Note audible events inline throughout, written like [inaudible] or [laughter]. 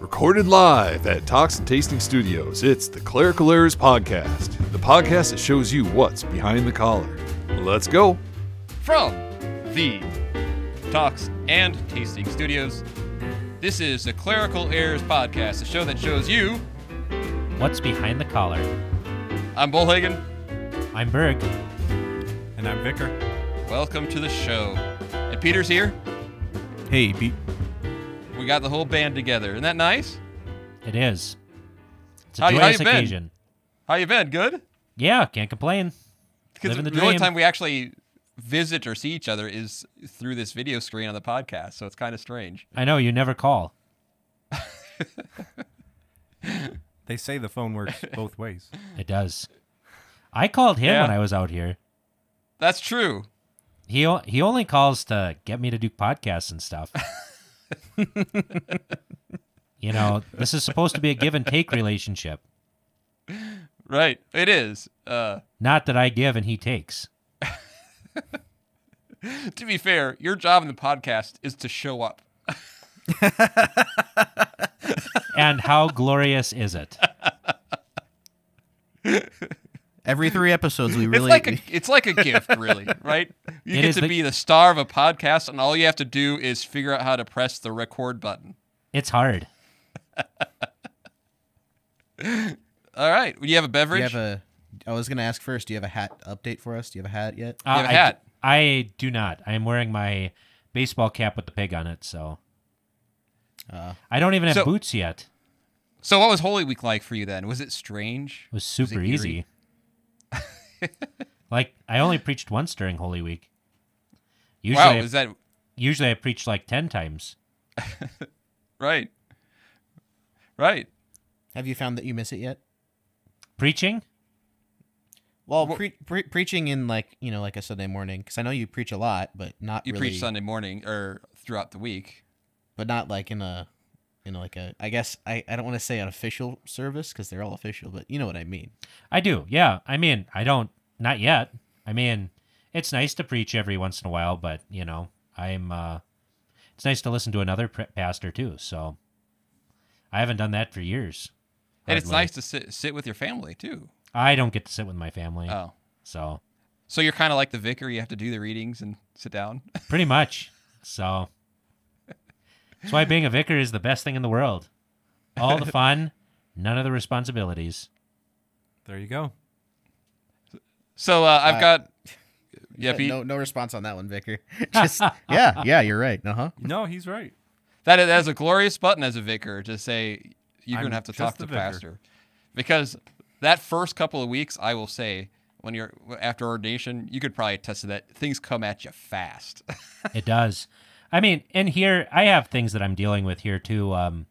Recorded live at Talks and Tasting Studios, it's the Clerical Errors Podcast, the podcast that shows you what's behind the collar. Let's go. From the Talks and Tasting Studios, this is the Clerical Errors Podcast, a show that shows you. What's behind the collar? I'm Bullhagen. I'm Berg. And I'm Vicar. Welcome to the show. And Peter's here. Hey, Pete. We got the whole band together. Isn't that nice? It is. It's a How you- how joyous you been? occasion. How you been? Good? Yeah, can't complain. Because Living the, the only time we actually visit or see each other is through this video screen on the podcast, so it's kind of strange. I know you never call. [laughs] They say the phone works [laughs] both ways. It does. I called him Yeah. when I was out here. That's true. He o- he only calls to get me to do podcasts and stuff. [laughs] [laughs] you know, this is supposed to be a give and take relationship. Right. It is. Uh, Not that I give and he takes. [laughs] to be fair, your job in the podcast is to show up. [laughs] And how glorious is it? Every three episodes, we It's really like a [laughs] it's like a gift, really, right? You It get to the- be the star of a podcast, and all you have to do is figure out how to press the record button. It's hard. [laughs] All right. Do you have a Do beverage? you have a. I was gonna ask first. Do you have a hat update for us? Do you have a hat yet? Uh, have a I, hat? I do not. I am wearing my baseball cap with the pig on it, so Uh, I don't even have So- boots yet. so, what was Holy Week like for you then? Was it strange? It was super it easy. [laughs] like I only preached once during Holy Week. Usually, wow, I, is that usually I preached like ten times. [laughs] right? Right. have you found that you miss it yet? Preaching? Well, pre- pre- preaching in like you know like a Sunday morning because I know you preach a lot, but not You really. preach Sunday morning or throughout the week. but not like in a in like a. I guess I I don't want to say an official service because they're all official, but you know what I mean. I do. Yeah. I mean, I don't. Not yet. I mean, it's nice to preach every once in a while, but you know, I'm. uh It's nice to listen to another pre- pastor too. So, I haven't done that for years. And it's nice to sit sit with your family too. I don't get to sit with my family, Oh. so So you're kind of like the vicar. You have to do the readings and sit down. [laughs] pretty much. So that's why being a vicar is the best thing in the world. All the fun, [laughs] none of the responsibilities. There you go. So uh, I've Uh, got. [laughs] Yeah, Pete. no no response on that one, Vicar. [laughs] Just yeah yeah you're right. Uh huh. No, he's right. That is, that is a glorious button as a vicar to say you're I'm going to have to just talk to the vicar. pastor. Because that first couple of weeks, I will say, when you're after ordination, you could probably attest to that. Things come at you fast. It does. I mean, and here I have things that I'm dealing with here too. Um,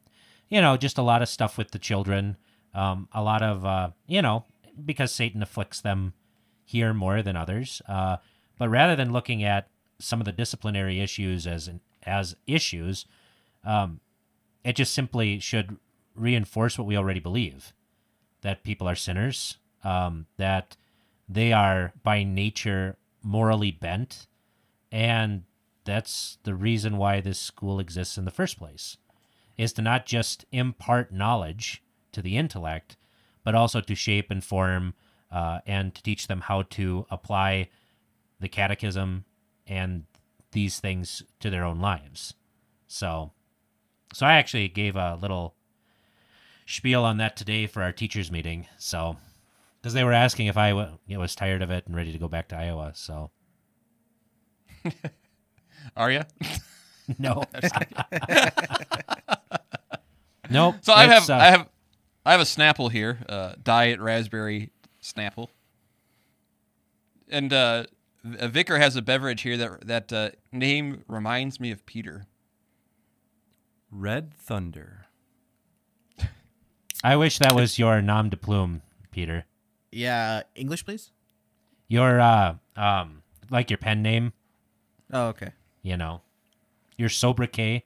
you know, just a lot of stuff with the children. Um, a lot of uh, you know, because Satan afflicts them here more than others. Uh, but rather than looking at some of the disciplinary issues as as issues, um, it just simply should reinforce what we already believe that people are sinners, um, that they are by nature morally bent, and that's the reason why this school exists in the first place is to not just impart knowledge to the intellect, but also to shape and form uh, and to teach them how to apply the catechism and these things to their own lives. So, so I actually gave a little spiel on that today for our teachers meeting. So, because they were asking if I was tired of it and ready to go back to Iowa. So, [laughs] Are you? [laughs] no, [laughs] [laughs] nope. So I have uh, I have I have a Snapple here, uh, diet raspberry Snapple, and uh, a vicar has a beverage here that that uh, name reminds me of Peter. Red Thunder. I wish that was your nom de plume, Peter. Yeah, English, please. Your uh, um, like your pen name. Oh, okay. You know, your sobriquet.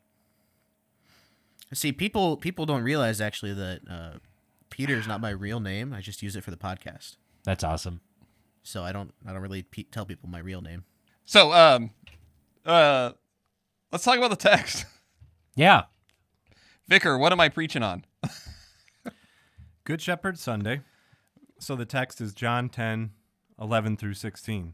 See, people people don't realize actually that uh, Peter is not my real name. I just use it for the podcast, That's awesome. so I don't I don't really pe- tell people my real name. So um, uh, let's talk about the text. [laughs] Yeah. Vicar, what am I preaching on? [laughs] Good Shepherd Sunday. So the text is John 10, 11 through 16.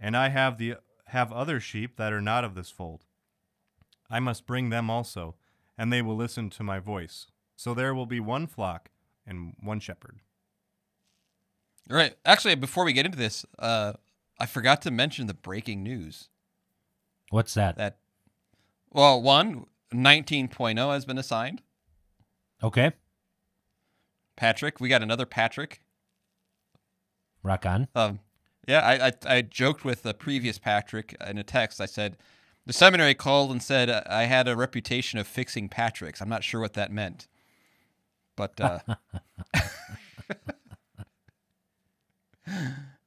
And I have the have other sheep that are not of this fold. I must bring them also, and they will listen to my voice. So there will be one flock and one shepherd. All right. Actually, before we get into this, uh, I forgot to mention the breaking news. What's that? That, well, one, 19.0 has been assigned. Okay. Patrick, we got another Patrick. Rock on. Um, yeah, I, I I joked with the previous Patrick in a text. I said the seminary called and said I had a reputation of fixing Patricks. I'm not sure what that meant, but uh, [laughs] [laughs]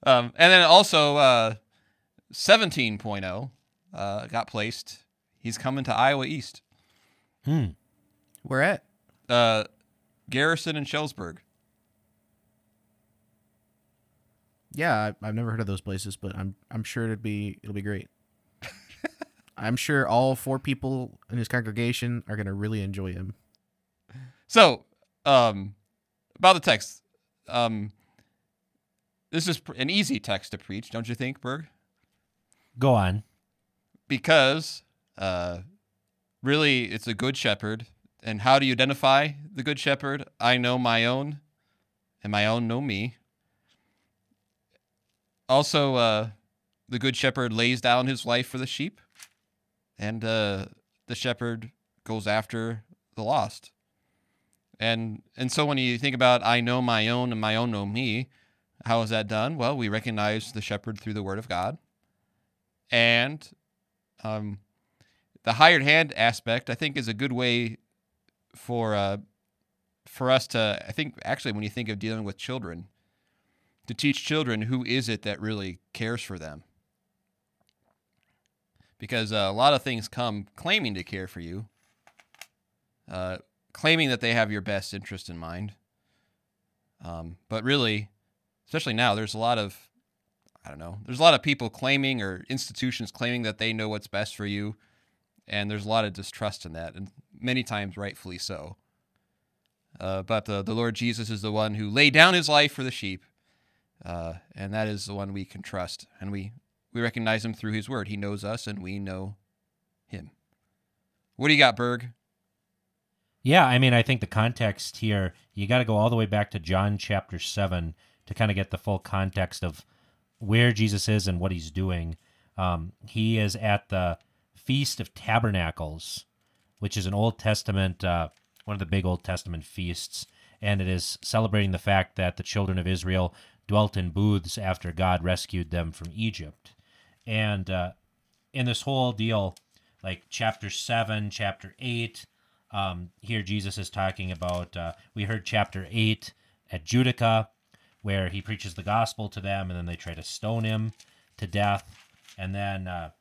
um, and then also uh, 17.0 uh, got placed. He's coming to Iowa East, Hmm. Where at? uh, Garrison and Shellsburg. Yeah, I, I've never heard of those places, but I'm I'm sure it'd be it'll be great. [laughs] I'm sure all four people in his congregation are gonna really enjoy him. So, um, about the text, um, this is pr- an easy text to preach, don't you think, Berg? Go on. Because, uh, really, it's a good shepherd. And how do you identify the good shepherd? I know my own, and my own know me. Also, uh, the good shepherd lays down his life for the sheep, and uh, the shepherd goes after the lost. And and so when you think about I know my own and my own know me, how is that done? Well, we recognize the shepherd through the word of God. And um, the hired hand aspect, I think, is a good way for uh, for us to. I think actually, when you think of dealing with children, to teach children who is it that really cares for them, because uh, a lot of things come claiming to care for you, uh, claiming that they have your best interest in mind, um, but really, especially now, there's a lot of I don't know. There's a lot of people claiming or institutions claiming that they know what's best for you, and there's a lot of distrust in that, and many times rightfully so. Uh, but the, the Lord Jesus is the one who laid down his life for the sheep, uh, and that is the one we can trust, and we we recognize him through his word. He knows us, and we know him. What do you got, Berg? Yeah, I mean, I think the context here, you got to go all the way back to John chapter 7 to kind of get the full context of where Jesus is and what he's doing. Um, he is at the Feast of Tabernacles, which is an Old Testament, uh, one of the big Old Testament feasts, and it is celebrating the fact that the children of Israel dwelt in booths after God rescued them from Egypt. And uh, in this whole deal, like chapter 7, chapter 8, um, here Jesus is talking about, uh, we heard chapter 8 at Judica, where he preaches the gospel to them and then they try to stone him to death. And then uh,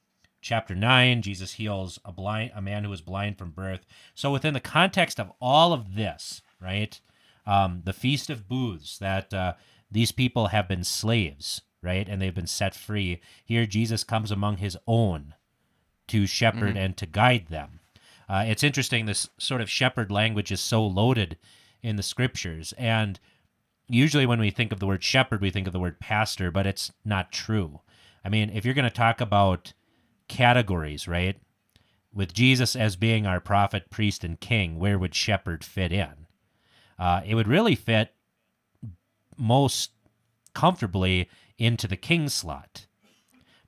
chapter 9, Jesus heals a blind a man who was blind from birth. So within the context of all of this, right? Um, the feast of booths that uh, these people have been slaves, right? And they've been set free. Here Jesus comes among his own to shepherd and to guide them. Uh, it's interesting, this sort of shepherd language is so loaded in the scriptures. And usually when we think of the word shepherd, we think of the word pastor, but it's not true. I mean, if you're going to talk about categories, right? With Jesus as being our prophet, priest, and king, where would shepherd fit in? Uh, it would really fit most comfortably into the king slot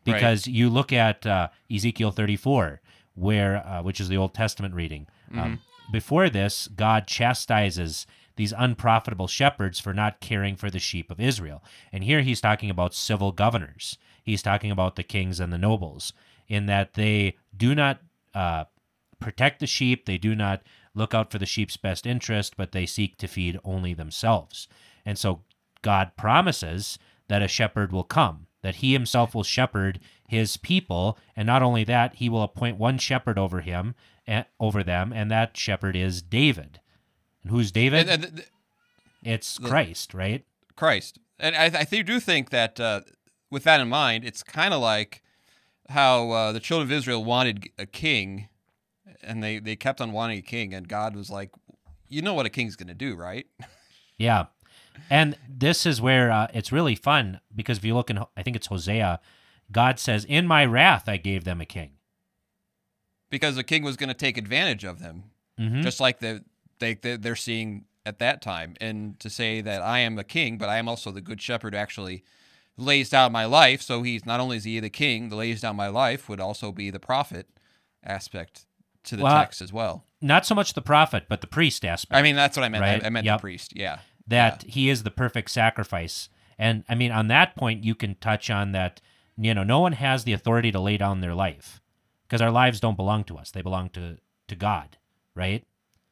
because you look at uh, Ezekiel 34, where uh, which is the Old Testament reading. Um, before this, God chastises these unprofitable shepherds for not caring for the sheep of Israel, and here he's talking about civil governors. He's talking about the kings and the nobles in that they do not uh, protect the sheep. They do not look out for the sheep's best interest, but they seek to feed only themselves. And so God promises that a shepherd will come, that he himself will shepherd his people, and not only that, he will appoint one shepherd over him, and, over them, and that shepherd is David. And who's David? And, and, th- it's Christ, right? Christ. And I, I do think that uh, with that in mind, it's kind of like how uh, the children of Israel wanted a king, and they, they kept on wanting a king, and God was like, you know what a king's going to do, right? [laughs] Yeah. And this is where uh, it's really fun because if you look in, I think it's Hosea, God says, In my wrath, I gave them a king. Because the king was going to take advantage of them, Mhm. just like the, they, they, they're seeing at that time. And to say that I am a king, but I am also the good shepherd actually lays down my life. So he's not only is he the king the lays down my life, would also be the prophet aspect to the Well, text as well. Not so much the prophet, but the priest aspect. I mean, that's what I meant. Right. I, I meant Yep. the priest. Yeah. That he is the perfect sacrifice. And I mean, on that point, you can touch on that, you know, no one has the authority to lay down their life because our lives don't belong to us, they belong to, to God, right?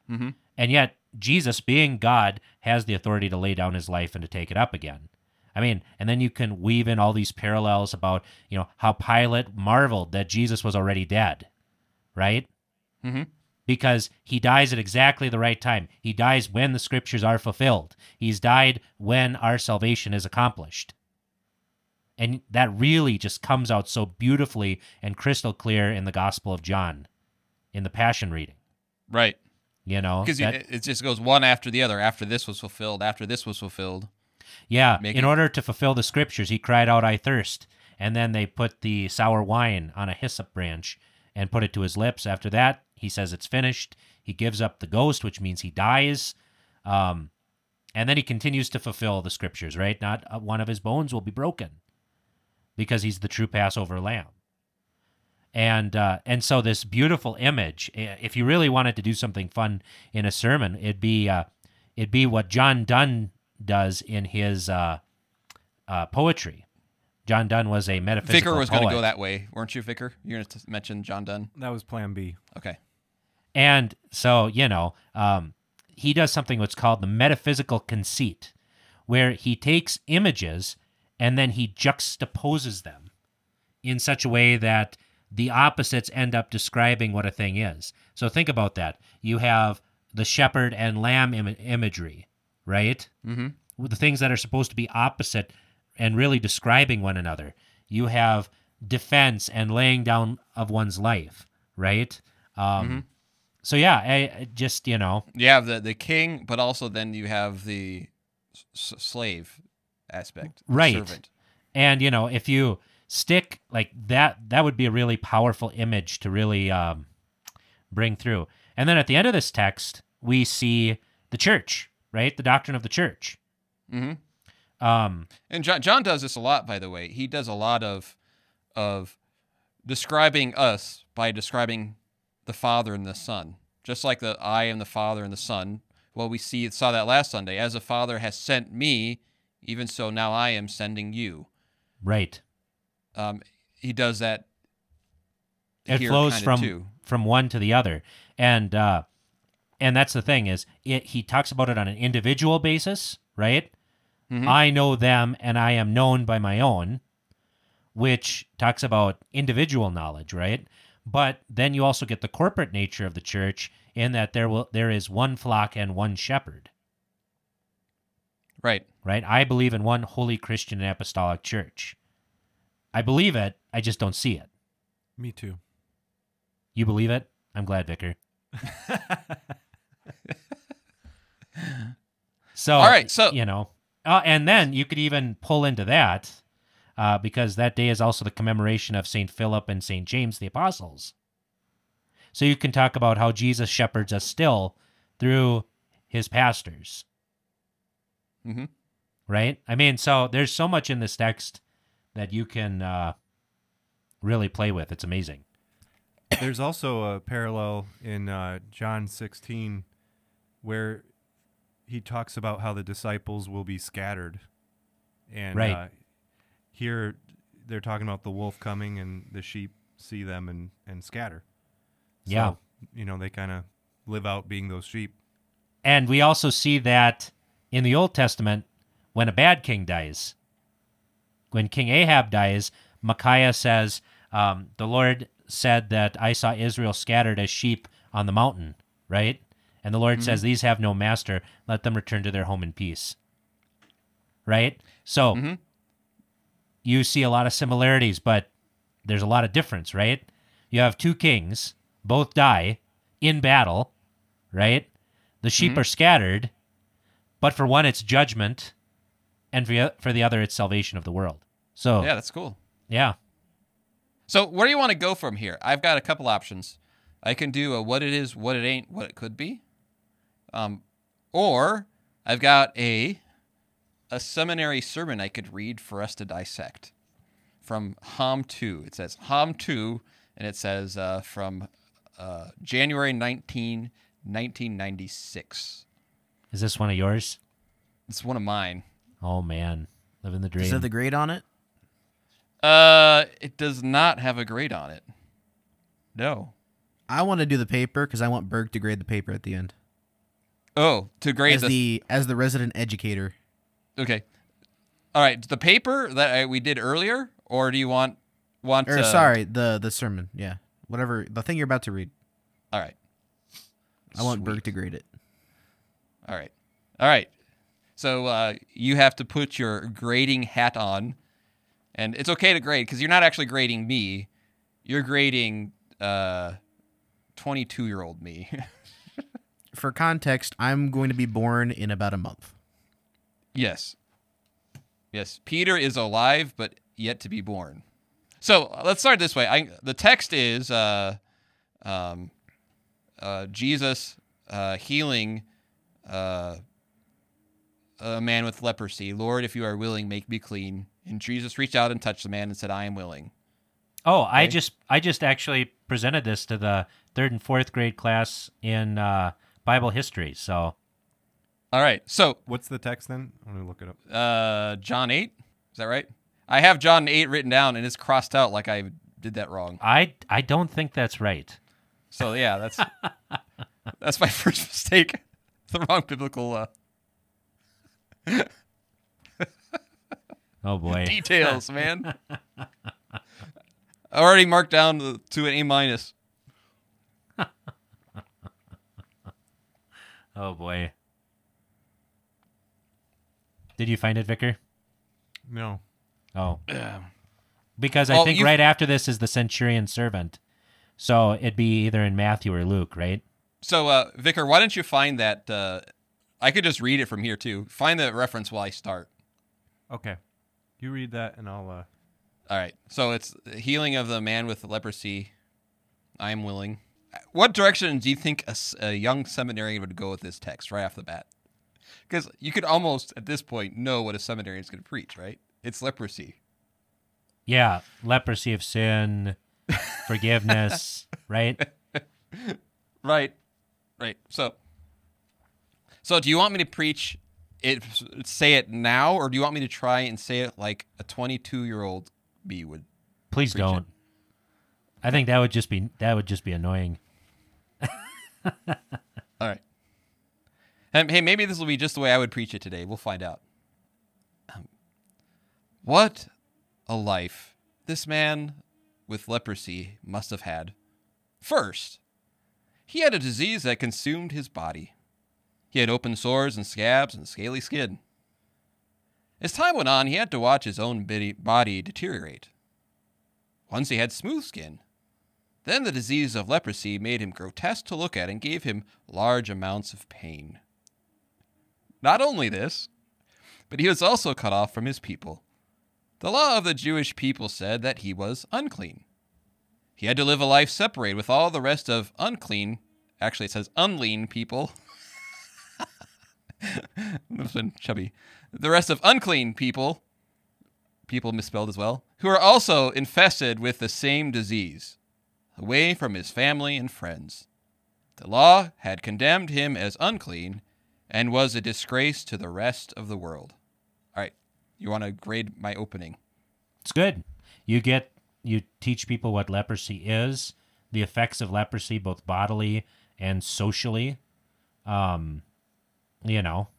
Mhm. And yet, Jesus, being God, has the authority to lay down his life and to take it up again. I mean, and then you can weave in all these parallels about, you know, how Pilate marveled that Jesus was already dead, right? Mhm. Because he dies at exactly the right time. He dies when the scriptures are fulfilled. He's died when our salvation is accomplished. And that really just comes out so beautifully and crystal clear in the Gospel of John, in the Passion reading. Right. You know, Because it, just goes one after the other. After this was fulfilled, after this was fulfilled. Yeah, in order to fulfill the scriptures, he cried out, I thirst. And then they put the sour wine on a hyssop branch and put it to his lips. After that, he says it's finished. He gives up the ghost, which means he dies. Um, and then he continues to fulfill the scriptures, right? Not uh, one of his bones will be broken because he's the true Passover lamb. And uh, and so this beautiful image, if you really wanted to do something fun in a sermon, it'd be uh, it'd be what John Donne does in his uh, uh, poetry. John Donne was a metaphysical Vicar was going to go that way, weren't you, Vicar? You're going to mention John Donne. That was Plan B. Okay. And so, you know, um, he does something what's called the metaphysical conceit, where he takes images and then he juxtaposes them in such a way that the opposites end up describing what a thing is. So think about that. You have the shepherd and lamb Im- imagery, right? Mm-hmm. With the things that are supposed to be opposite and really describing one another. You have defense and laying down of one's life, right? Um, So yeah, I, I just you know, You have the, the king, but also then you have the s- slave aspect. Right. Servant. and you know, if you stick like that, that would be a really powerful image to really um, bring through. And then at the end of this text, we see the church, right? The doctrine of the church. Mm-hmm. Um, And John, John does this a lot, by the way. He does a lot of of describing us by describing the Father and the Son, just like the I am the Father and the Son. Well, we see saw that last Sunday. As the Father has sent me, even so now I am sending you. right. Um, he does that. it flows from too. from one to the other and uh and that's the thing is it he talks about it on an individual basis right Mhm. i know them and i am known by my own which talks about individual knowledge right? But then you also get the corporate nature of the church in that there will there is one flock and one shepherd. Right. right? I believe in one holy christian and apostolic church. I believe it i just don't see it. Me too. you believe it? I'm glad vicar. [laughs] So, All right, so- you know, uh, and then you could even pull into that uh, because that day is also the commemoration of Saint Philip and Saint James the apostles. So you can talk about how Jesus shepherds us still through his pastors, Mm-hmm. right? I mean, so there's so much in this text that you can uh, really play with. It's amazing. There's also a parallel in uh, John 16 where he talks about how the disciples will be scattered. And Right. uh, here they're talking about the wolf coming and the sheep see them and, and scatter. So Yeah. you know, they kind of live out being those sheep. And we also see that in the Old Testament when a bad king dies. When King Ahab dies, Micaiah says, um, The Lord said that I saw Israel scattered as sheep on the mountain, right? And the Lord says, mm-hmm. These have no master. Let them return to their home in peace. Right? So mm-hmm. you see a lot of similarities, but there's a lot of difference, right? You have two kings, both die in battle, right? The sheep mm-hmm. are scattered, but for one, it's judgment, and for, the- for the other, it's salvation of the world. So, Yeah, that's cool. yeah. So where do you want to go from here? I've got a couple options. I can do a what it is, what it ain't, what it could be. Um, or I've got a a seminary sermon I could read for us to dissect from Hom 2. It says Hom 2, and it says uh, from uh, January 19, 1996. Is this one of yours? It's one of mine. Oh, man. Living the dream. Does it have the grade on it? Uh, it does not have a grade on it. No. I want to do the paper because I want Berg to grade the paper at the end Oh, to grade as the the as the resident educator. Okay. All right. The paper that I, we did earlier, or do you want want? Or uh, sorry, the the sermon. Yeah, whatever the thing you're about to read. All right. I want Sweet. Berg to grade it. All right. All right. So uh, you have to put your grading hat on, and it's okay to grade because you're not actually grading me. You're grading uh, 22 year old me. [laughs] For context, I'm going to be born in about a month. yes. Yes. Peter is alive, but yet to be born. So uh, let's start this way. I, the text is uh, um, uh, Jesus uh, healing uh, a man with leprosy. Lord, if you are willing, make me clean. And Jesus reached out and touched the man and said, I am willing. Oh, I Okay. just I just actually presented this to the third and fourth grade class in uh, Bible history. So All right. So What's the text then? Let me look it up. uh, John 8, is that right? I have John 8 written down and it's crossed out like I did that wrong. I I don't think that's right. So yeah, that's [laughs] that's my [laughs] first mistake. the wrong biblical uh, [laughs] Oh boy. details, man. I already marked down to an A minus. Oh boy. Did you find it, Vicar? No. Oh. [clears throat] Because I Well, think you- right after this is the centurion servant. So it'd be either in Matthew or Luke, right? So, uh, Vicar, why don't you find that? Uh, I could just read it from here too. Find the reference while I start. Okay. You read that and I'll uh All right. So it's healing of the man with leprosy. I am willing. What direction do you think a young seminarian would go with this text right off the bat? Because you could almost at this point know what a seminarian is going to preach, right? It's leprosy. Yeah, leprosy of sin, [laughs] forgiveness, right? Right. Right. So, so do you want me to preach it, say it now, or do you want me to try and say it like a 22 year old me would? Please Preach it. I think that would just be that would just be annoying. All right. Um, hey, maybe this will be just the way I would preach it today. We'll find out. Um, what a life this man with leprosy must have had. First, he had a disease that consumed his body. He had open sores and scabs and scaly skin. As time went on, he had to watch his own body deteriorate. Once he had smooth skin. Then the disease of leprosy made him grotesque to look at and gave him large amounts of pain. Not only this, but he was also cut off from his people. The law of the Jewish people said that he was unclean. He had to live a life separated with all the rest of unclean, actually, it says unlean people. [laughs] That's been chubby. The rest of unclean people, people misspelled as well, who are also infested with the same disease away from his family and friends. The law had condemned him as unclean and was a disgrace to the rest of the world. All right, you want to grade my opening? It's good. You get you teach people what leprosy is, the effects of leprosy, both bodily and socially. Um, you know,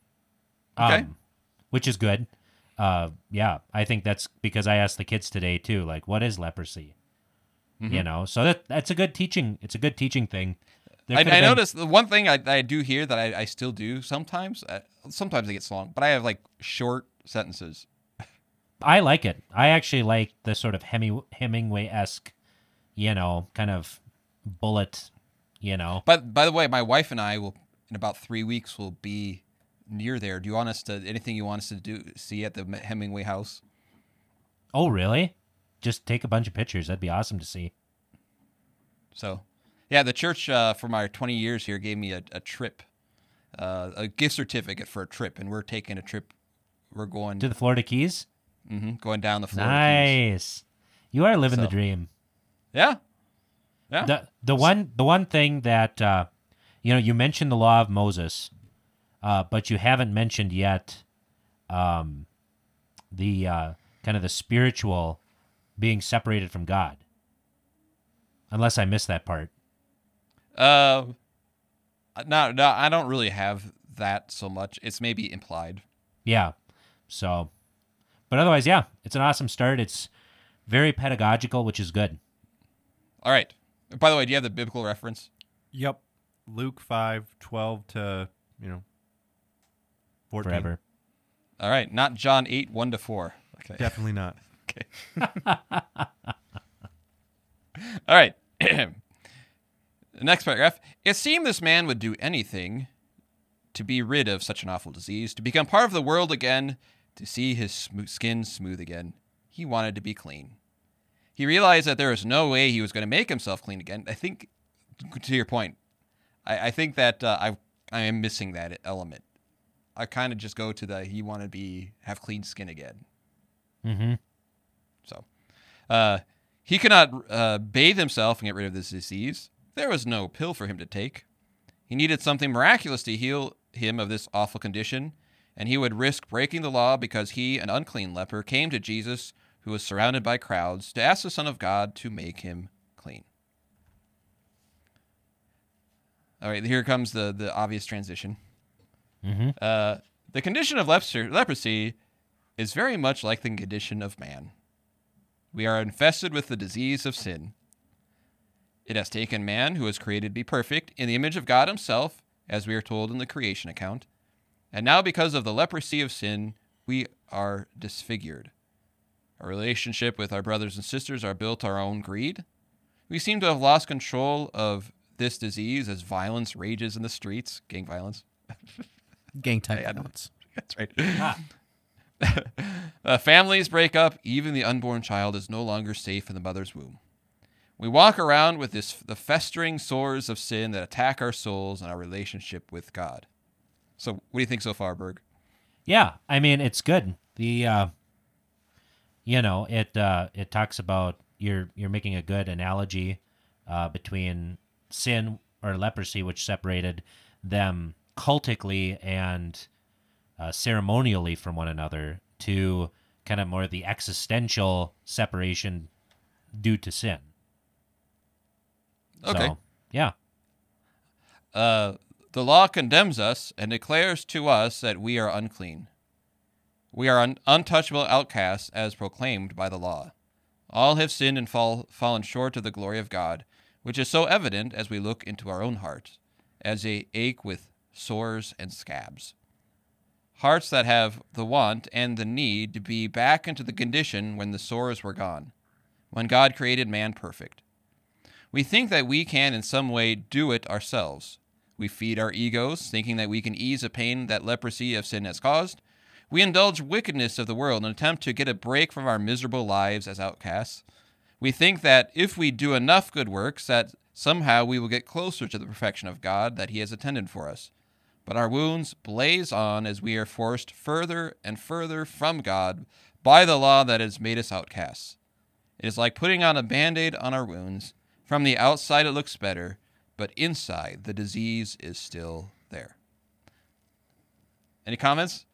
Okay. um, which is good. Uh, yeah, I think that's because I asked the kids today too, like, what is leprosy? Mm-hmm. You know, so that that's a good teaching. It's a good teaching thing. There I, I been- noticed the one thing I, I do here that I, I still do sometimes. Uh, sometimes it gets long, but I have like short sentences. I like it. I actually like the sort of Heming- Hemingway esque, you know, kind of bullet, you know. But by the way, my wife and I will in about three weeks will be near there. Do you want us to anything you want us to do see at the Hemingway house? Oh, really? Just take a bunch of pictures. That'd be awesome to see. So, yeah, the church uh, for my 20 years here gave me a, a trip, uh, a gift certificate for a trip, and we're taking a trip. We're going To the Florida Keys? Mm-hmm, going down the Florida Keys. Nice. You are living the dream. Yeah, yeah. The the one the one thing that uh, you know you mentioned the law of Moses, uh, but you haven't mentioned yet um, the uh, kind of the spiritual being separated from God. Unless I missed that part. Uh, no, no, I don't really have that so much. It's maybe implied. Yeah. So, but otherwise, yeah, it's an awesome start. It's very pedagogical, which is good. All right. By the way, do you have the biblical reference? Yep. Luke 5, 12 to, you know, 14. Forever. All right, not John 8, 1 to 4. Okay. Definitely not. [laughs] [laughs] All right. [clears throat] next paragraph. It seemed this man would do anything to be rid of such an awful disease, to become part of the world again, to see his smo- skin smooth again. He wanted to be clean. He realized that there was no way he was going to make himself clean again. I think, to your point, I, I think that uh, I I am missing that element. I kind of just go to the he want to be have clean skin again. Mm-hmm. So, uh, he could not uh, bathe himself and get rid of this disease. There was no pill for him to take. He needed something miraculous to heal him of this awful condition, and he would risk breaking the law because he, an unclean leper, came to Jesus, who was surrounded by crowds, to ask the Son of God to make him clean. All right, here comes the, the obvious transition. Mm-hmm. Uh, the condition of leprosy is very much like the condition of man. We are infested with the disease of sin. It has taken man, who was created to be perfect, in the image of God Himself, as we are told in the creation account. And now, because of the leprosy of sin, we are disfigured. Our relationship with our brothers and sisters are built our own greed. We seem to have lost control of this disease as violence rages in the streets, gang violence. Gang type [laughs] violence. That's right. uh, [laughs] families break up. Even the unborn child is no longer safe in the mother's womb. We walk around with this the festering sores of sin that attack our souls and our relationship with God. So, what do you think so far, Berg? Yeah, I mean it's good. The uh you know, it uh it talks about you're you're making a good analogy uh between sin or leprosy which separated them cultically and uh, ceremonially from one another to kind of more the existential separation due to sin. Okay. So, yeah. Uh, the law condemns us and declares to us that we are unclean. We are un- untouchable outcasts as proclaimed by the law. All have sinned and fall- fallen short of the glory of God, which is so evident as we look into our own hearts, as they ache with sores and scabs. Hearts that have the want and the need to be back into the condition when the sores were gone, when God created man perfect. We think that we can in some way do it ourselves. We feed our egos, thinking that we can ease a pain that leprosy of sin has caused. We indulge wickedness of the world and attempt to get a break from our miserable lives as outcasts. We think that if we do enough good works, that somehow we will get closer to the perfection of God that He has intended for us. But our wounds blaze on as we are forced further and further from God by the law that has made us outcasts. It is like putting on a band aid on our wounds. From the outside, it looks better, but inside, the disease is still there. Any comments?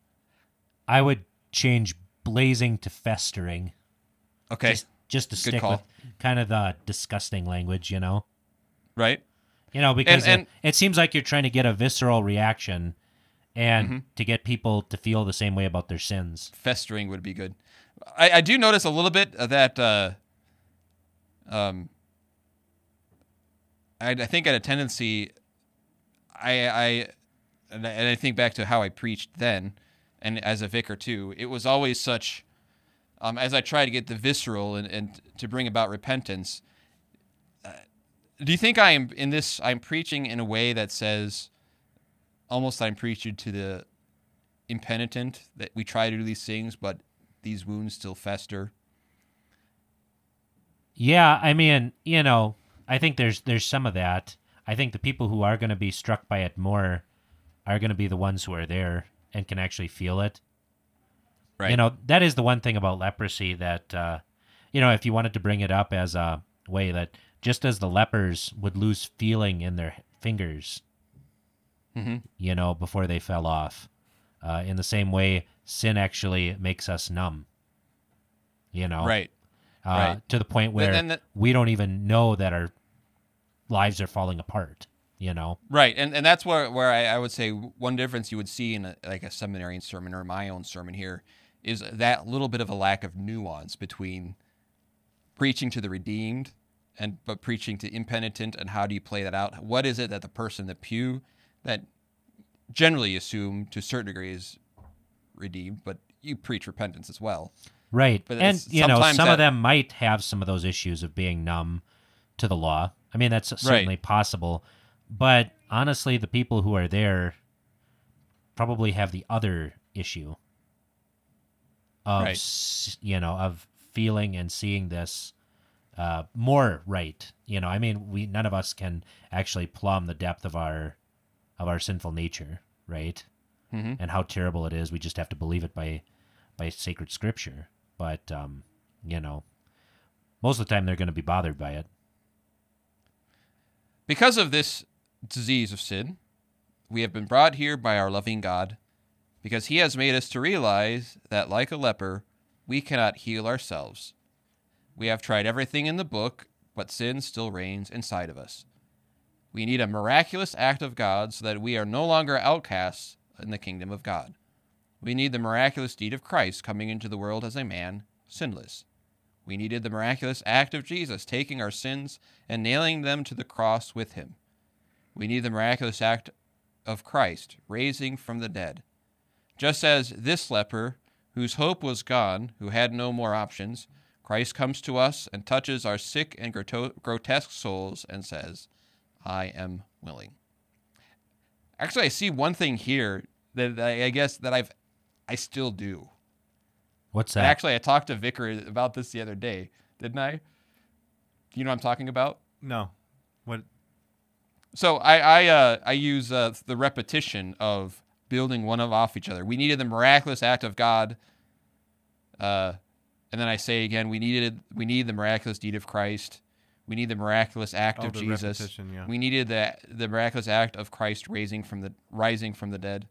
I would change blazing to festering. Okay. Just, just to Good stick call. with kind of the disgusting language, you know? Right. You know, because and- it, it seems like you're trying to get a visceral reaction and Mm-hmm. to get people to feel the same way about their sins. festering would be good. I, I do notice a little bit of that. Uh, um, I, I think I had a tendency. I I and, I and I think back to how I preached then, and as a vicar too. It was always such. Um, as I try to get the visceral and, and to bring about repentance. Uh, do you think I am in this? I'm preaching in a way that says, almost I'm preaching to the impenitent that we try to do these things, but these wounds still fester. Yeah, I mean, you know, I think there's there's some of that. I think the people who are going to be struck by it more are going to be the ones who are there and can actually feel it. Right. You know, that is the one thing about leprosy that, uh, you know, if you wanted to bring it up as a way that just as the lepers would lose feeling in their fingers, Mhm. you know, before they fell off, uh, in the same way, sin actually makes us numb. You know, Right. uh, right. to the point where then that- we don't even know that our lives are falling apart. You know, Right. And and that's where where I, I would say one difference you would see in a, like a seminary sermon or my own sermon here is that little bit of a lack of nuance between preaching to the redeemed and but preaching to impenitent and how do you play that out? What is it that the person in the pew that generally assume to a certain degree is redeemed, but you preach repentance as well. right? But and you know, some that- of them might have some of those issues of being numb to the law. I mean, that's certainly possible. But honestly, the people who are there probably have the other issue of Right. you know of feeling and seeing this uh, more right. You know, I mean, we none of us can actually plumb the depth of our of our sinful nature, right? Mhm. And how terrible it is. We just have to believe it by by sacred scripture. But um, you know, most of the time they're going to be bothered by it. Because of this disease of sin, we have been brought here by our loving God, because he has made us to realize that, like a leper, we cannot heal ourselves. We have tried everything in the book, but sin still reigns inside of us. We need a miraculous act of God so that we are no longer outcasts in the kingdom of God. We need the miraculous deed of Christ coming into the world as a man, sinless. We needed the miraculous act of Jesus taking our sins and nailing them to the cross with him. We need the miraculous act of Christ raising from the dead. Just as this leper, whose hope was gone, who had no more options, Christ comes to us and touches our sick and grotesque souls and says, I am willing. Actually, I see one thing here that I I guess that I've I still do. What's And that? Actually, I talked to Vicar about this the other day, didn't I? You know what I'm talking about? No. What? So I I uh, I use uh, the repetition of building one of off each other. We needed the miraculous act of God. Uh, and then I say again, we needed we need the miraculous deed of Christ. We need the miraculous act Oh, of Jesus. yeah. We needed the the miraculous act of Christ raising from the rising from the dead.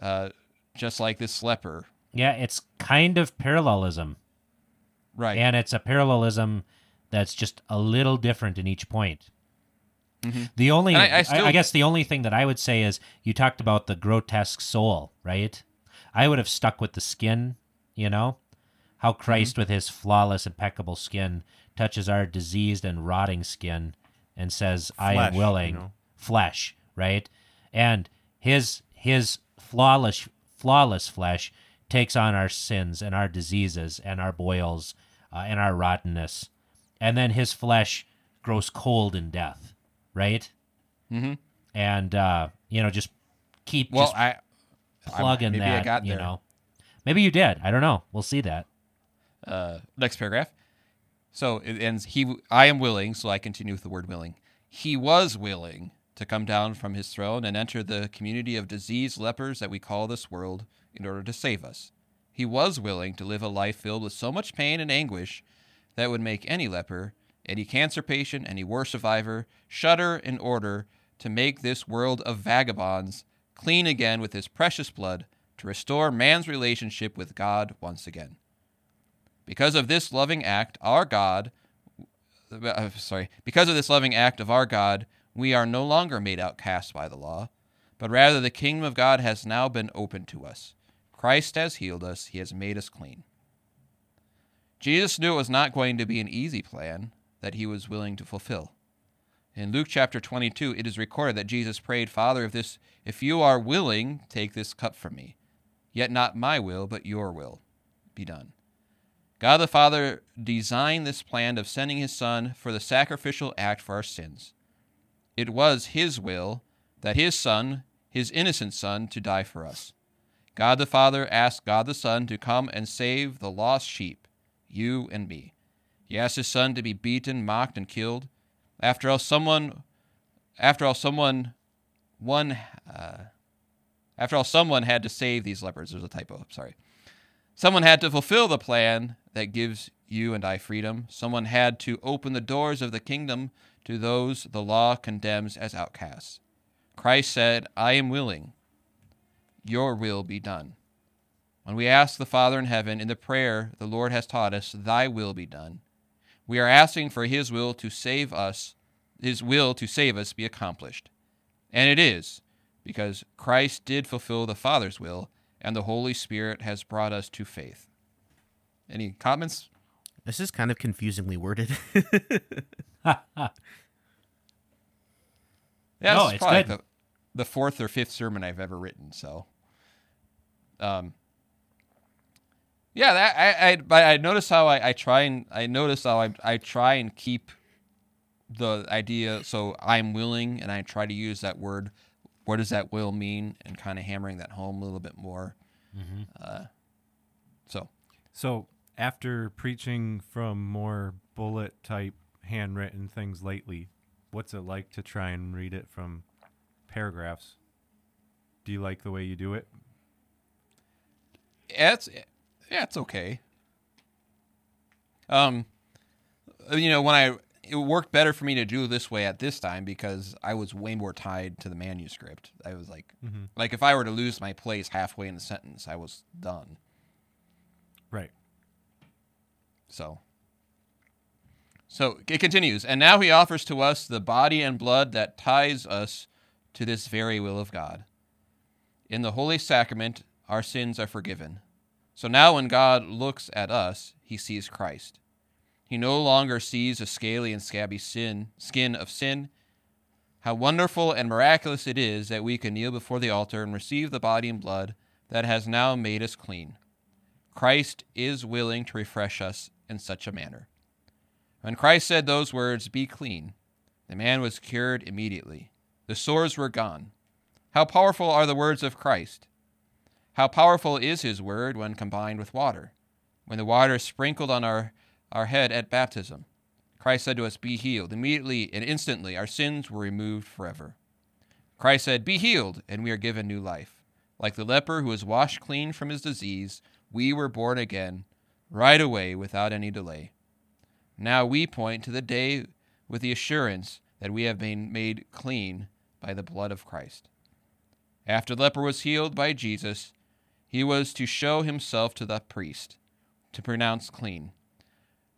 Uh, just like this leper, yeah, it's kind of parallelism. right? and it's a parallelism that's just a little different in each point. The only, And I- I I, I guess, the only thing that I would say is you talked about the grotesque soul, right? I would have stuck with the skin, you know, how Christ with his flawless, impeccable skin touches our diseased and rotting skin and says, "I Flesh, am you willing." know. Flesh, right? And his his flawless flawless flesh takes on our sins and our diseases and our boils uh, and our rottenness, and then his flesh grows cold in death, right? Mhm. And uh, you know, just keep well, just I plug in maybe that. I got you there. know, maybe you did. I don't know. We'll see that. Uh, next paragraph. So it ends. He, I am willing. So I continue with the word willing. He was willing to come down from his throne and enter the community of diseased lepers that we call this world in order to save us. He was willing to live a life filled with so much pain and anguish that would make any leper, any cancer patient, any war survivor shudder in order to make this world of vagabonds clean again with his precious blood to restore man's relationship with God once again. Because of this loving act, our God, uh, sorry, because of this loving act of our God, we are no longer made outcasts by the law, but rather the kingdom of God has now been opened to us. Christ has healed us, he has made us clean. Jesus knew it was not going to be an easy plan that he was willing to fulfill. In Luke chapter 22, it is recorded that Jesus prayed, Father, if, this, if you are willing, take this cup from me. Yet not my will, but your will be done. God the Father designed this plan of sending his Son for the sacrificial act for our sins. It was his will that his Son, his innocent Son, to die for us. God the Father asked God the Son to come and save the lost sheep, you and me. He asked his Son to be beaten, mocked, and killed. After all, someone, after all, someone, one, uh, after all, someone had to save these lepers. There's a typo. Sorry. Someone had to fulfill the plan that gives you and I freedom. Someone had to open the doors of the kingdom to those the law condemns as outcasts. Christ said, I am willing. Your will be done. When we ask the Father in heaven in the prayer the Lord has taught us, Thy will be done, we are asking for His will to save us, His will to save us be accomplished. And it is, because Christ did fulfill the Father's will, and the Holy Spirit has brought us to faith. Any comments? This is kind of confusingly worded. [laughs] Yeah, No, this is it's probably good. The, the fourth or fifth sermon I've ever written. So, um, yeah, that I I but I notice how I, I try and I notice how I I try and keep the idea. So I'm willing, and I try to use that word. What does that will mean? And kind of hammering that home a little bit more. Uh, so So, after preaching from more bullet type handwritten things lately, what's it like to try and read it from paragraphs? Do you like the way you do it? yeah, it's yeah, it's okay. Um, you know, when I it worked better for me to do this way at this time because I was way more tied to the manuscript. I was like, like if I were to lose my place halfway in the sentence, I was done. Right. So, so it continues, and now he offers to us the body and blood that ties us to this very will of God. In the holy sacrament, our sins are forgiven. So now, when God looks at us, he sees Christ. He no longer sees a scaly and scabby sin, skin of sin. How wonderful and miraculous it is that we can kneel before the altar and receive the body and blood that has now made us clean. Christ is willing to refresh us in such a manner. When Christ said those words, Be clean, the man was cured immediately. The sores were gone. How powerful are the words of Christ! How powerful is his word when combined with water? When the water is sprinkled on our, our head at baptism, Christ said to us, Be healed. Immediately and instantly our sins were removed forever. Christ said, Be healed, and we are given new life. Like the leper who was washed clean from his disease, we were born again, right away without any delay. Now we point to the day with the assurance that we have been made clean by the blood of Christ. After the leper was healed by Jesus, he was to show himself to the priest, to pronounce clean.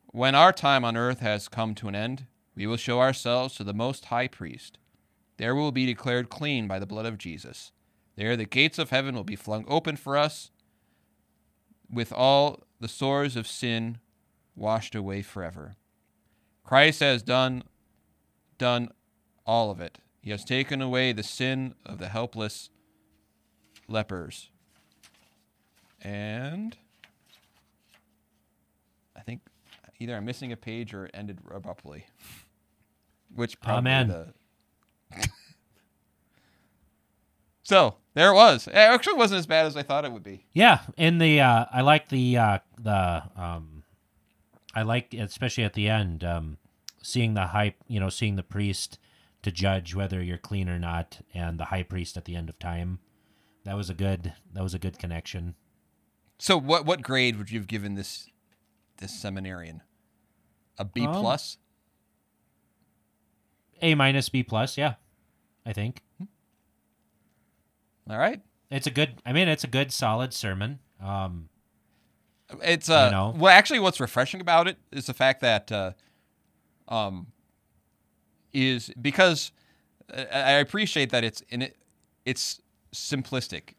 When our time on earth has come to an end, we will show ourselves to the Most High Priest. There we will be declared clean by the blood of Jesus. There the gates of heaven will be flung open for us, with all the sores of sin washed away forever. Christ has done done all of it. He has taken away the sin of the helpless lepers. And I think either I'm missing a page or it ended abruptly. [laughs] Which probably Amen. the [laughs] So there it was. It actually wasn't as bad as I thought it would be. Yeah, in the uh, I like the uh, the um, I like especially at the end um, seeing the high you know seeing the priest to judge whether you're clean or not, and the high priest at the end of time. That was a good that was a good connection. So what what grade would you have given this this seminarian? A B Um, plus? A minus B plus, yeah, I think All right. it's a good. I mean, it's a good solid sermon. Um, It's uh know. well actually what's refreshing about it is the fact that uh um, is because I I appreciate that it's in it. It's simplistic.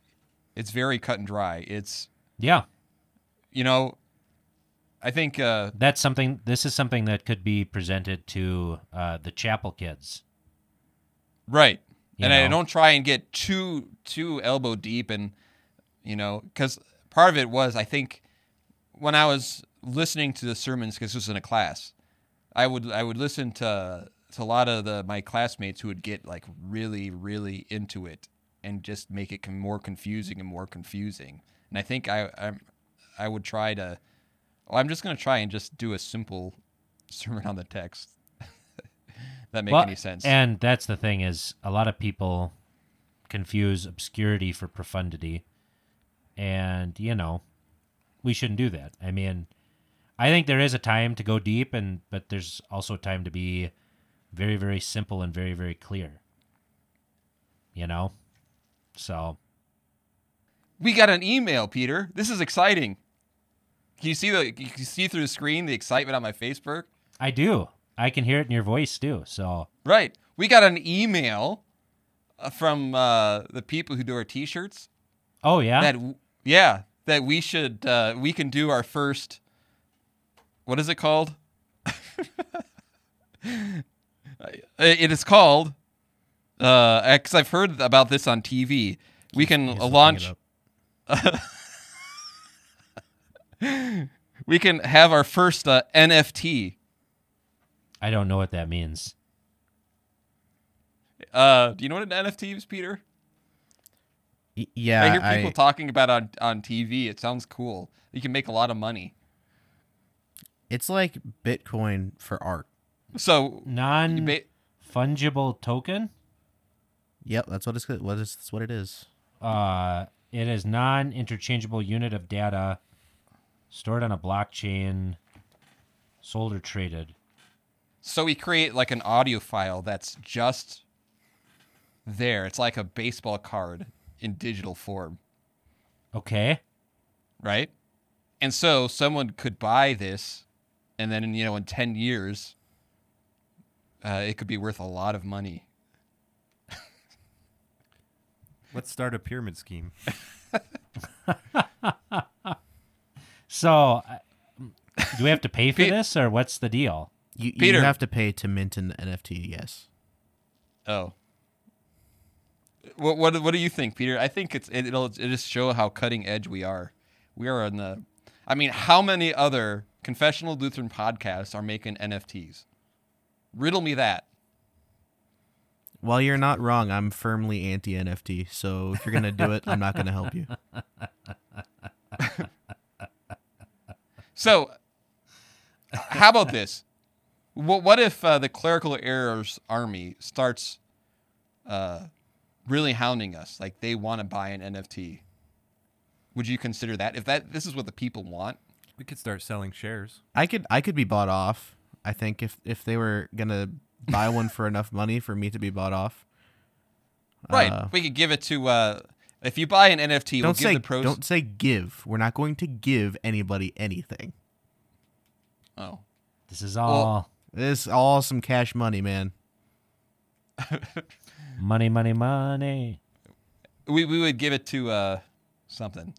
It's very cut and dry. It's Yeah. you know, I think uh, That's something. This is something that could be presented to uh, the chapel kids. right, You and I don't try and get too too elbow deep, and you know, because part of it was I think when I was listening to the sermons because this was in a class, I would I would listen to to a lot of the my classmates who would get like really really into it and just make it more confusing and more confusing. And I think I I'm, I would try to. Well, I'm just gonna try and just do a simple [laughs] sermon on the text. That make Well, any sense? And that's the thing is a lot of people confuse obscurity for profundity, and you know, we shouldn't do that. I mean, I think there is a time to go deep, and but there's also a time to be very very simple and very very clear. You know, so We got an email, Peter. This is exciting. Can you see the? Can you see through the screen the excitement on my Facebook? I do. I can hear it in your voice too. So Right. We got an email uh, from uh, the people who do our T-shirts oh yeah, that yeah that we should uh, we can do our first. What is it called? [laughs] it is called. Because I've heard about this on TV. We can uh, launch. [laughs] We can have our first uh, NFT. I don't know what that means. Uh, do you know what an NFT is, Peter? Y- yeah, I hear I, people talking about it on on TV. It sounds cool. You can make a lot of money. it's like Bitcoin for art. So Non fungible token. Yep, that's what it's what is that's what it is. Uh, it is non-interchangeable unit of data stored on a blockchain, sold or traded. So we create like an audio file that's just there. It's like a baseball card in digital form, Okay. right? And so someone could buy this, and then you know in ten years, uh, it could be worth a lot of money. Let's start a pyramid scheme. [laughs] So, uh, do we have to pay for Pete- this, or what's the deal? You, you have to pay to mint an NFT. Yes. Oh. What what what do you think, Peter? I think it's it, it'll it just show how cutting edge we are. We are on the. I mean, how many other confessional Lutheran podcasts are making NFTs? Riddle me that. Well, you're not wrong. I'm firmly anti NFT. So if you're gonna do it, I'm not gonna help you. [laughs] [laughs] So, how about this? What what if uh, the clerical errors army starts uh, really hounding us? Like they want to buy an NFT. Would you consider that if that this is what the people want? We could start selling shares. I could I could be bought off. I think if if they were gonna buy one for enough money for me to be bought off. Right. Uh, we could give it to uh if you buy an NFT, we'll don't give say the pros don't say give. We're not going to give anybody anything. Oh. This is all This is all some cash money, man. [laughs] money, money, money. We we would give it to uh something.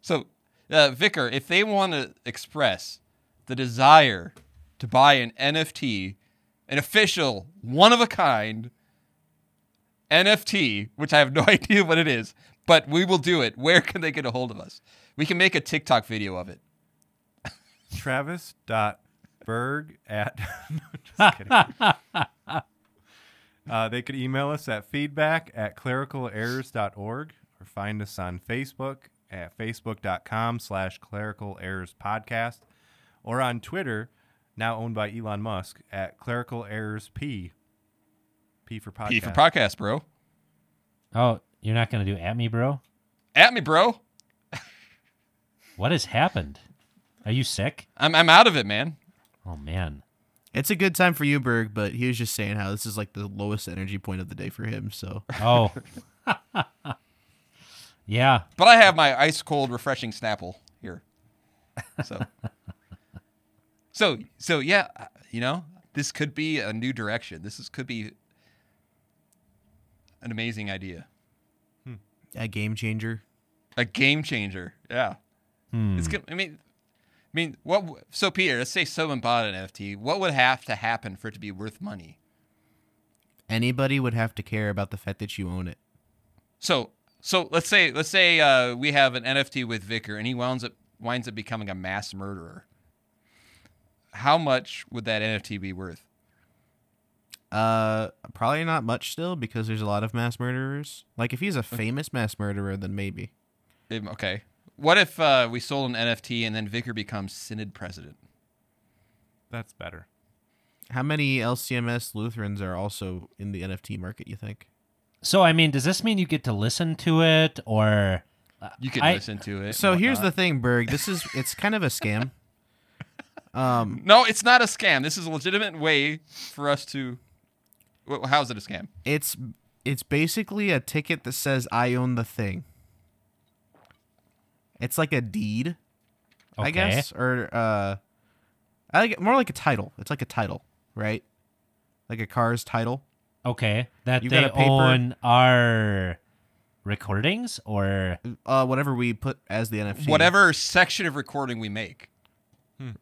So, uh Vicar, if they want to express the desire to buy an NFT, an official, one of a kind NFT, which I have no [laughs] idea what it is, but we will do it. Where can they get a hold of us? We can make a TikTok video of it. Travis.berg at. [laughs] Just kidding. [laughs] uh, they could email us at feedback at clericalerrors.org or find us on Facebook at facebook.com slash clerical errors podcast or on Twitter, now owned by Elon Musk, at clerical errors P. P for podcast. P for podcast, bro. Oh, you're not gonna do at me, bro? At me, bro. What has happened? Are you sick? I'm I'm out of it, man. Oh man. It's a good time for you, Berg, but he was just saying how this is like the lowest energy point of the day for him. So Oh. [laughs] yeah. But I have my ice cold, refreshing Snapple here. So, [laughs] so, so yeah, you know, this could be a new direction. This is could be an amazing idea, A game changer. a game changer. Yeah, Hmm. it's good. I mean, I mean, what? So Peter, let's say someone bought an NFT. What would have to happen for it to be worth money? Anybody would have to care about the fact that you own it. So, so let's say let's say uh, we have an NFT with Vicar, and he winds up winds up becoming a mass murderer. How much would that NFT be worth? Uh, probably not much still because there's a lot of mass murderers. Like if he's a famous mass murderer, then maybe. Okay. What if uh, we sold an NFT and then Vicar becomes synod president? That's better. How many LCMS Lutherans are also in the NFT market? You think? So I mean, does this mean you get to listen to it, or You can I- listen to it. So here's the thing, Berg. This is [laughs] it's kind of a scam. Um, [laughs] No, it's not a scam. This is a legitimate way for us to. How's it a scam? it's it's basically a ticket that says I own the thing. It's like a deed, I guess, or uh, I like it more like a title. It's like a title, right? Like a car's title. okay, that You they got a paper? own our recordings, or Uh, whatever we put as the NFT. Whatever section of recording we make.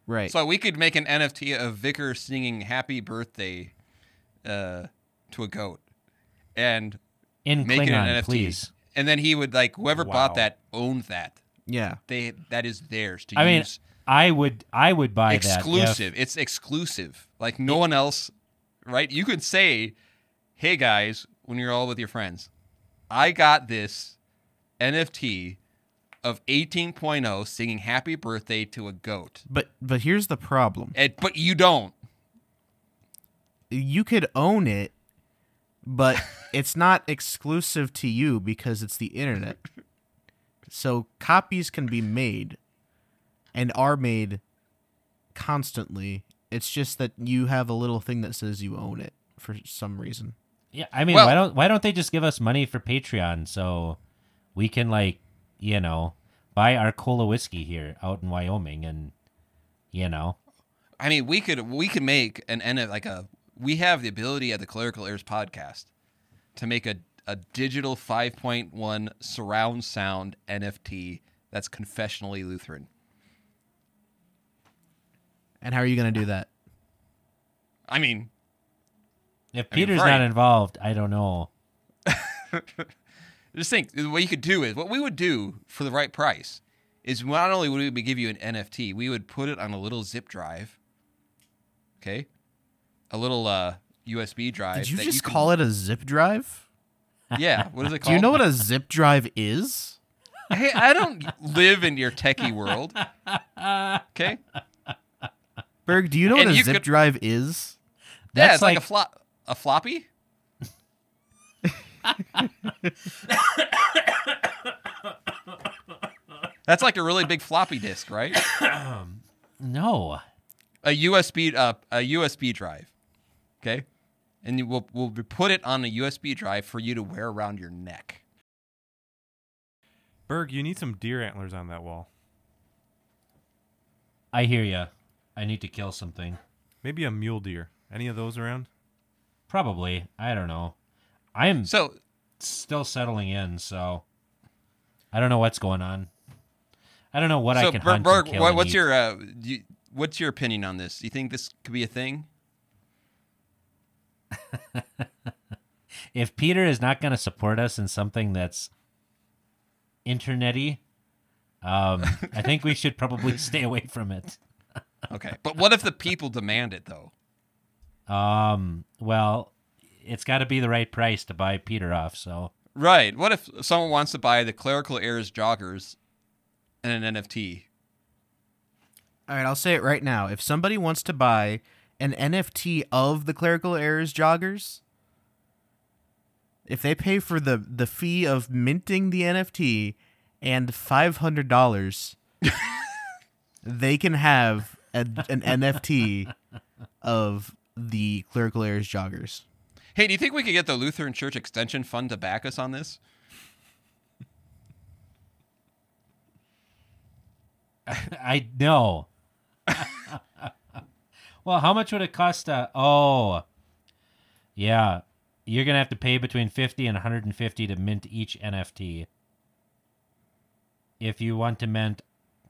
Right. So we could make an NFT of Vicar singing "Happy Birthday" uh, to a goat, and in make it an NFT. please. And then he would like whoever Wow. bought that owned that. Yeah. They that is theirs to I mean, use. I would, I would buy exclusive. that. It's exclusive. Like no one else, right? You could say, "Hey guys, when you're all with your friends, I got this NFT of 18.0 singing Happy Birthday to a goat." But but here's the problem. And, but you don't. You could own it, but [laughs] it's not exclusive to you because it's the internet. So copies can be made and are made constantly. It's just that you have a little thing that says you own it for some reason. Yeah, I mean, Well- why don't why don't they just give us money for Patreon so we can like, you know, buy our cola whiskey here out in Wyoming, and you know, I mean, we could we could make an N like a we have the ability at the Clerical Errors podcast to make a a digital 5.1 surround sound NFT that's confessionally Lutheran. And how are you going to do that? I mean, if I mean, Peter's right. not involved, I don't know. [laughs] just think what you could do is what we would do for the right price is not only would we give you an NFT, we would put it on a little zip drive. Okay, a little uh, USB drive. Did you that just can- call it a zip drive? Yeah. What is it called? [laughs] Do you know what a zip drive is? Hey, I don't live in your techie world. Okay. Berg, do you know And what a zip could- drive is? Yeah, That's it's like, like- a flop, a floppy. That's like a really big floppy disk, right? [coughs] No, A USB, uh, a USB drive. Okay, and you will we'll put it on a USB drive for you to wear around your neck. Berg, you need some deer antlers on that wall. I hear you. I need to kill something. Maybe a mule deer. Any of those around? Probably. I don't know. I'm So still settling in, so I don't know what's going on. I don't know what I can Ber- hunt Berg, and kill what, and what's eat. your uh, do you, what's your opinion on this? Do you think this could be a thing? [laughs] if Peter is not going to support us in something that's internety, um, I think we should probably [laughs] stay away from it. Okay, but what if the people demand it though? Um, well, it's got to be the right price to buy Peter off. So Right. What if someone wants to buy the Clerical Errors joggers and an NFT? All right, I'll say it right now. If somebody wants to buy an NFT of the Clerical Errors joggers, if they pay for the the fee of minting the NFT and five hundred dollars, [laughs] they can have a, an NFT of the Clerical Errors joggers. Hey, do you think we could get the Lutheran Church Extension Fund to back us on this? [laughs] I know. [laughs] Well, how much would it cost? To, oh, yeah, you're gonna have to pay between fifty and 150 to mint each NFT. If you want to mint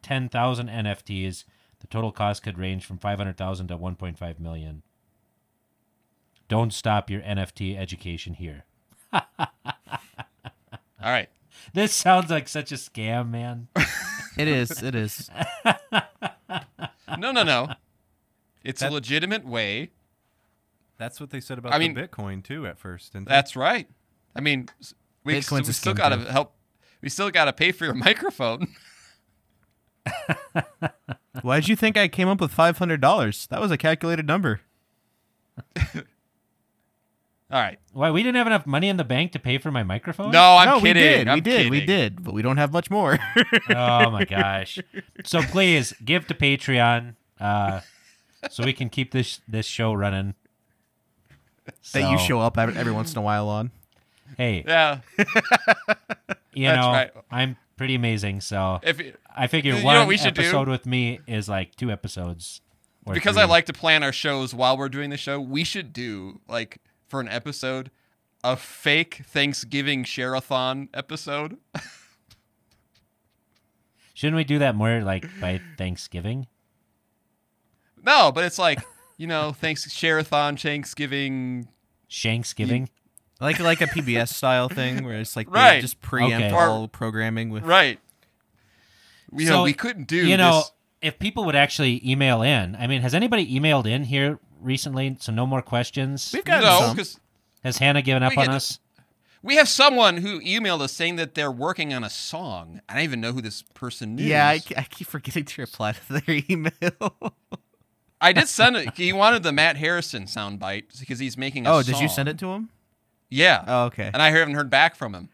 10,000 NFTs, the total cost could range from 500,000 to 1.5 million. Don't stop your NFT education here. [laughs] All right. This sounds like such a scam, man. It is. It is. [laughs] No, no, no. It's That- a legitimate way. That's what they said about I mean- Bitcoin too at first. And That's right. I mean, s- we, Bitcoin's we still got to help. We still got to pay for your [laughs] microphone. [laughs] Why did you think I came up with five hundred dollars? That was a calculated number. [laughs] All right. Why we didn't have enough money in the bank to pay for my microphone? No, I'm no, kidding. we did. I'm we did. We did. But we don't have much more. Oh my gosh. So please give to Patreon, uh, so we can keep this this show running. that you show up every, every once in a while on. Hey, Yeah. [laughs] you that's know, right. I'm pretty amazing. So If it- I figure You know one what we should do? episode with me is like two episodes. because three. I like to plan our shows while we're doing the show, we should do like for an episode a fake Thanksgiving share-a-thon episode. [laughs] Shouldn't we do that more like by Thanksgiving? No, but it's like you know, thanks share-a-thon Thanksgiving. Shanksgiving. Like like a PBS style thing where it's like they Right. just preempt Okay. all programming with Right. We So, know we couldn't do you know, this. if people would actually email in. I mean, has anybody emailed in here recently? So no more questions. We've got No, some. because Has Hannah given up on get- us? we have someone who emailed us saying that they're working on a song. I don't even know who this person is. Yeah, I, I keep forgetting to reply to their [laughs] email. I did send it. He wanted the Matt Harrison soundbite because he's making a oh, did you send it to him? Yeah. Oh, okay. And I haven't heard back from him.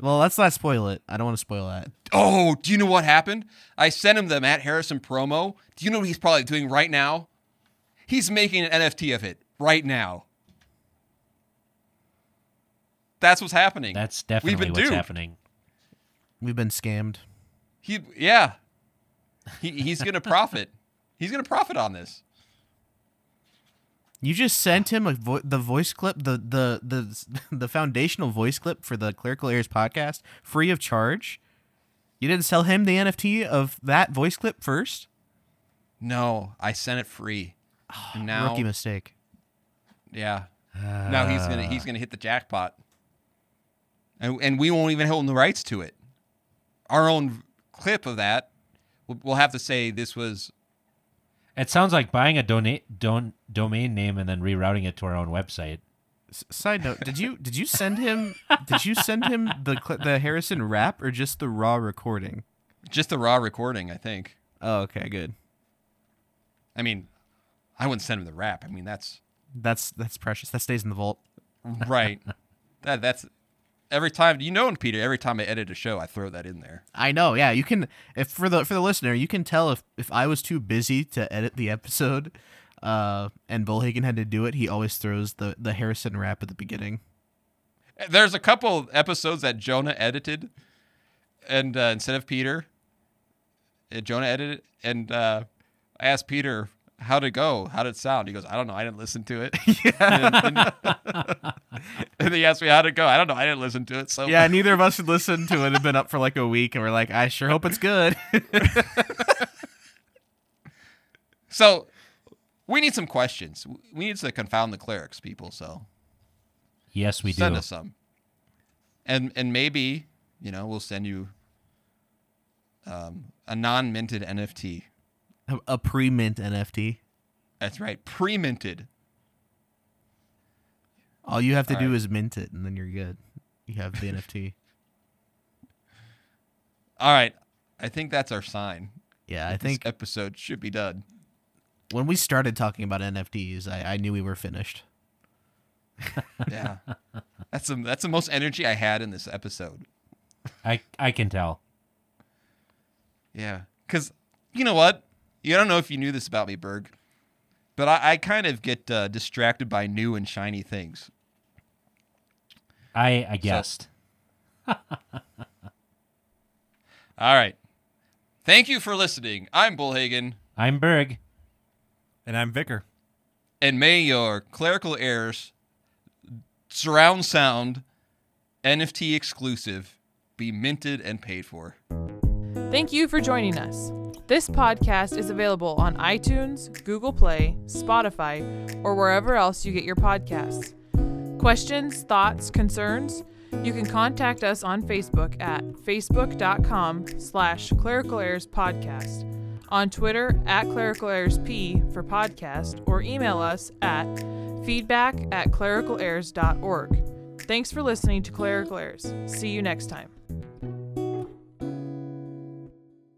Well, let's not spoil it. I don't want to spoil that. Oh, do you know what happened? I sent him the Matt Harrison promo. Do you know what he's probably doing right now? He's making an NFT of it right now. That's what's happening. That's We've definitely been what's duped. happening. We've been scammed. He, yeah. He, he's gonna profit. He's gonna profit on this. You just sent him a vo- the voice clip, the, the the [laughs] the foundational voice clip for the Clerical Errors podcast, free of charge. You didn't sell him the NFT of that voice clip first. No, I sent it free. Ah, and now, Rookie mistake. yeah. now he's gonna he's gonna hit the jackpot. And and we won't even hold the rights to it. Our own clip of that, we'll have to say this was It sounds like buying a dona- don- domain name and then rerouting it to our own website. S- side note: Did you did you send him did you send him the the Harrison rap or just the raw recording? just the raw recording. I think. Oh, okay, good. I mean, I wouldn't send him the rap. I mean, that's That's that's precious. That stays in the vault. right. that that's every time you know, Peter. Every time I edit a show, I throw that in there. I know. Yeah, you can. If for the for the listener, you can tell if if I was too busy to edit the episode, uh, and Bullhagen had to do it, he always throws the the Harrison rap at the beginning. There's a couple episodes that Jonah edited, and uh, instead of Peter, uh, Jonah edited, and uh, I asked Peter how'd it go, How'd it sound. He goes, I don't know, I didn't listen to it. [laughs] [laughs] and, and- and he asked me how'd it go. I don't know, I didn't listen to it. So Yeah, neither of us had listened to it. It had been up for like a week, and we're like, I sure hope it's good. [laughs] so we need some questions. We need to confound the clerics, people. So Yes, we send do. us some, and and maybe you know we'll send you um, a non-minted NFT. A, a pre-mint NFT. That's right, pre-minted. All you have to All do right. is mint it, and then you're good. You have the NFT. [laughs] All right, I think that's our sign. Yeah, I This think episode should be done. when we started talking about NFTs, I, I knew we were finished. [laughs] Yeah, that's the that's the most energy I had in this episode. I I can tell. Yeah, because you know what? You don't know if you knew this about me, Berg, but I, I kind of get uh, distracted by new and shiny things. I I guessed. [laughs] All right. Thank you for listening. I'm Bullhagen. I'm Berg. And I'm Vicar. And may your clerical errors, surround sound, NFT exclusive, be minted and paid for. Thank you for joining us. This podcast is available on iTunes, Google Play, Spotify, or wherever else you get your podcasts. Questions, thoughts, concerns? You can contact us on Facebook at facebook.com slash clerical errors podcast, on Twitter at clerical errors p for podcast, or email us at feedback at clericalerrors.org. Thanks for listening to Clerical Errors. See you next time.